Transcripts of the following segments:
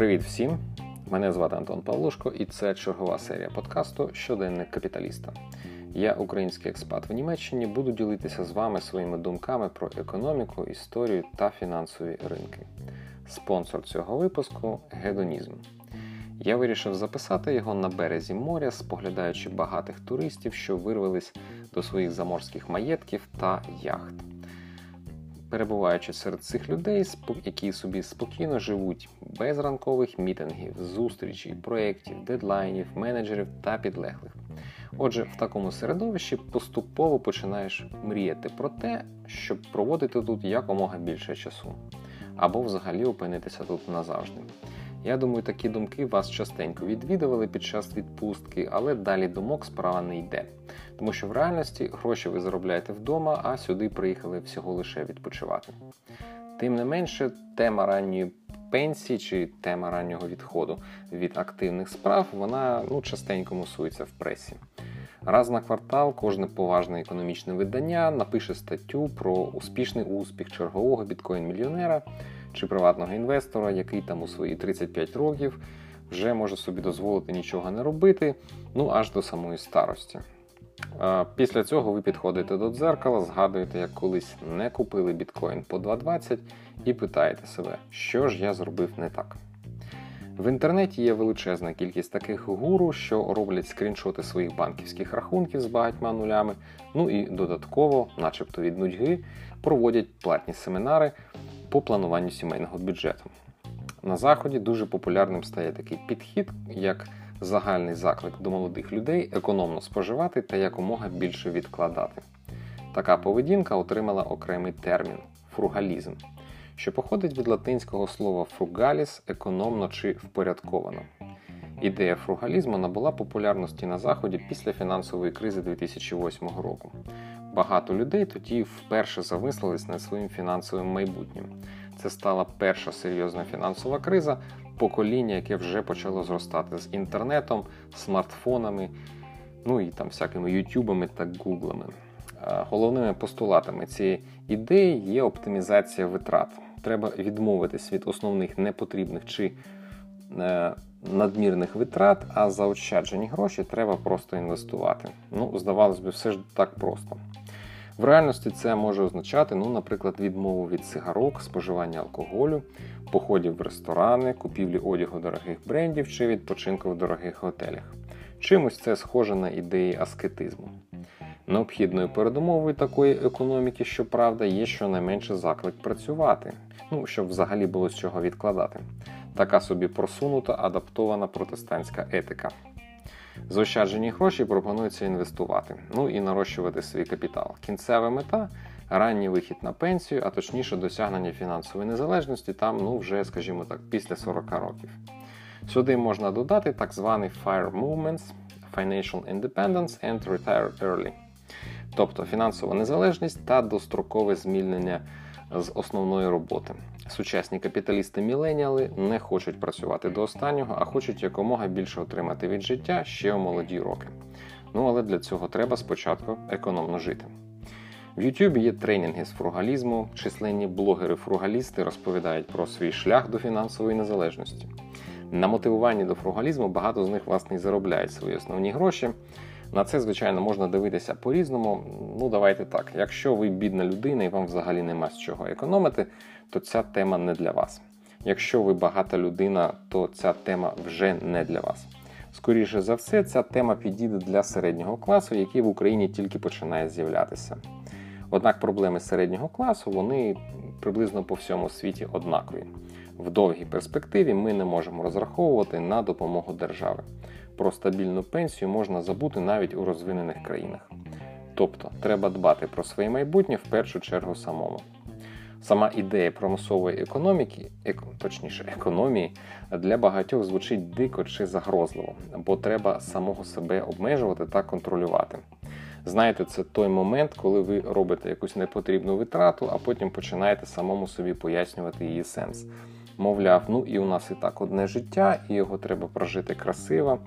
Привіт всім! Мене звати Антон Павлушко, і це чергова серія подкасту Щоденник капіталіста. Я український експат в Німеччині, буду ділитися з вами своїми думками про економіку, історію та фінансові ринки. Спонсор цього випуску гедонізм. Я вирішив записати його на березі моря, споглядаючи багатих туристів, що вирвались до своїх заморських маєтків та яхт. Перебуваючи серед цих людей, які собі спокійно живуть без ранкових мітингів, зустрічей, проєктів, дедлайнів, менеджерів та підлеглих. Отже, в такому середовищі поступово починаєш мріяти про те, щоб проводити тут якомога більше часу, або взагалі опинитися тут назавжди. Я думаю, такі думки вас частенько відвідували під час відпустки, але далі думок справа не йде. Тому що в реальності гроші ви заробляєте вдома, а сюди приїхали всього лише відпочивати. Тим не менше, тема ранньої пенсії чи тема раннього відходу від активних справ, вона ну, частенько мусується в пресі. Раз на квартал кожне поважне економічне видання напише статтю про успішний успіх чергового біткоін-мільйонера чи приватного інвестора, який там у свої 35 років вже може собі дозволити нічого не робити, ну аж до самої старості. Після цього ви підходите до дзеркала, згадуєте, як колись не купили біткоін по 2,20 і питаєте себе, що ж я зробив не так. В інтернеті є величезна кількість таких гуру, що роблять скріншоти своїх банківських рахунків з багатьма нулями, ну і додатково, начебто від нудьги, проводять платні семінари по плануванню сімейного бюджету. На Заході дуже популярним стає такий підхід, як загальний заклик до молодих людей економно споживати та якомога більше відкладати. Така поведінка отримала окремий термін фругалізм, що походить від латинського слова фругаліс економно чи впорядковано. Ідея фругалізму набула популярності на Заході після фінансової кризи 2008 року. Багато людей тоді вперше замислились над своїм фінансовим майбутнім. Це стала перша серйозна фінансова криза, покоління, яке вже почало зростати з інтернетом, смартфонами, ну і там всякими ютюбами та гуглами. Головними постулатами цієї ідеї є оптимізація витрат. Треба відмовитись від основних непотрібних чи е, надмірних витрат, а заощаджені гроші треба просто інвестувати. Ну, здавалось би, все ж так просто. В реальності це може означати, ну, наприклад, відмову від цигарок, споживання алкоголю, походів в ресторани, купівлі одягу дорогих брендів чи відпочинку в дорогих готелях. Чимось це схоже на ідеї аскетизму. Необхідною передумовою такої економіки, щоправда, є щонайменше заклик працювати, ну, щоб взагалі було з чого відкладати. Така собі просунута, адаптована протестантська етика. Заощаджені гроші пропонується інвестувати, ну і нарощувати свій капітал. Кінцева мета ранній вихід на пенсію, а точніше досягнення фінансової незалежності там, ну вже, скажімо так, після 40 років. Сюди можна додати так званий FIRE Movements, Financial Independence and Retire Early, тобто фінансова незалежність та дострокове змільнення з основної роботи. Сучасні капіталісти-міленіали не хочуть працювати до останнього, а хочуть якомога більше отримати від життя ще у молоді роки. Ну але для цього треба спочатку економно жити. В Ютубі є тренінги з фругалізму, численні блогери-фругалісти розповідають про свій шлях до фінансової незалежності. На мотивуванні до фругалізму багато з них власне і заробляють свої основні гроші. На це, звичайно, можна дивитися по-різному. Ну, давайте так. Якщо ви бідна людина і вам взагалі нема з чого економити, то ця тема не для вас. Якщо ви багата людина, то ця тема вже не для вас. Скоріше за все, ця тема підійде для середнього класу, який в Україні тільки починає з'являтися. Однак проблеми середнього класу вони приблизно по всьому світі однакові. В довгій перспективі ми не можемо розраховувати на допомогу держави. Про стабільну пенсію можна забути навіть у розвинених країнах. Тобто треба дбати про своє майбутнє в першу чергу самому. Сама ідея промислової економіки, ек, точніше економії, для багатьох звучить дико чи загрозливо, бо треба самого себе обмежувати та контролювати. Знаєте, це той момент, коли ви робите якусь непотрібну витрату, а потім починаєте самому собі пояснювати її сенс. Мовляв, ну і у нас і так одне життя, і його треба прожити красиво,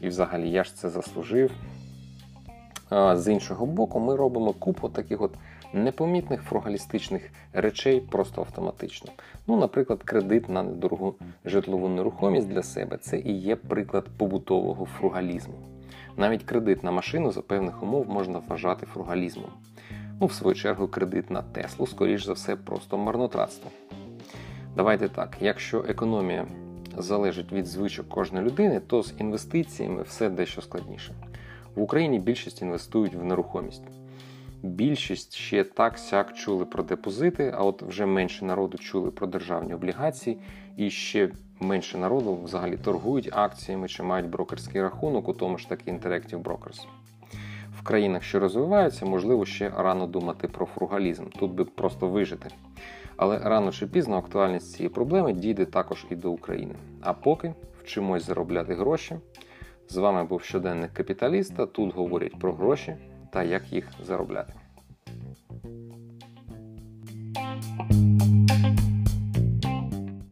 і взагалі я ж це заслужив. З іншого боку, ми робимо купу таких от непомітних фругалістичних речей просто автоматично. Ну, наприклад, кредит на недорогу житлову нерухомість для себе це і є приклад побутового фругалізму. Навіть кредит на машину за певних умов можна вважати фругалізмом. Ну, в свою чергу, кредит на Теслу, скоріш за все, просто марнотратство. Давайте так, якщо економія залежить від звичок кожної людини, то з інвестиціями все дещо складніше. В Україні більшість інвестують в нерухомість. Більшість ще так сяк чули про депозити, а от вже менше народу чули про державні облігації, і ще менше народу взагалі торгують акціями чи мають брокерський рахунок у тому ж таки Interactive Brokers. В країнах, що розвиваються, можливо, ще рано думати про фругалізм. Тут би просто вижити. Але рано чи пізно актуальність цієї проблеми дійде також і до України. А поки вчимось заробляти гроші. З вами був щоденник капіталіста. Тут говорять про гроші та як їх заробляти.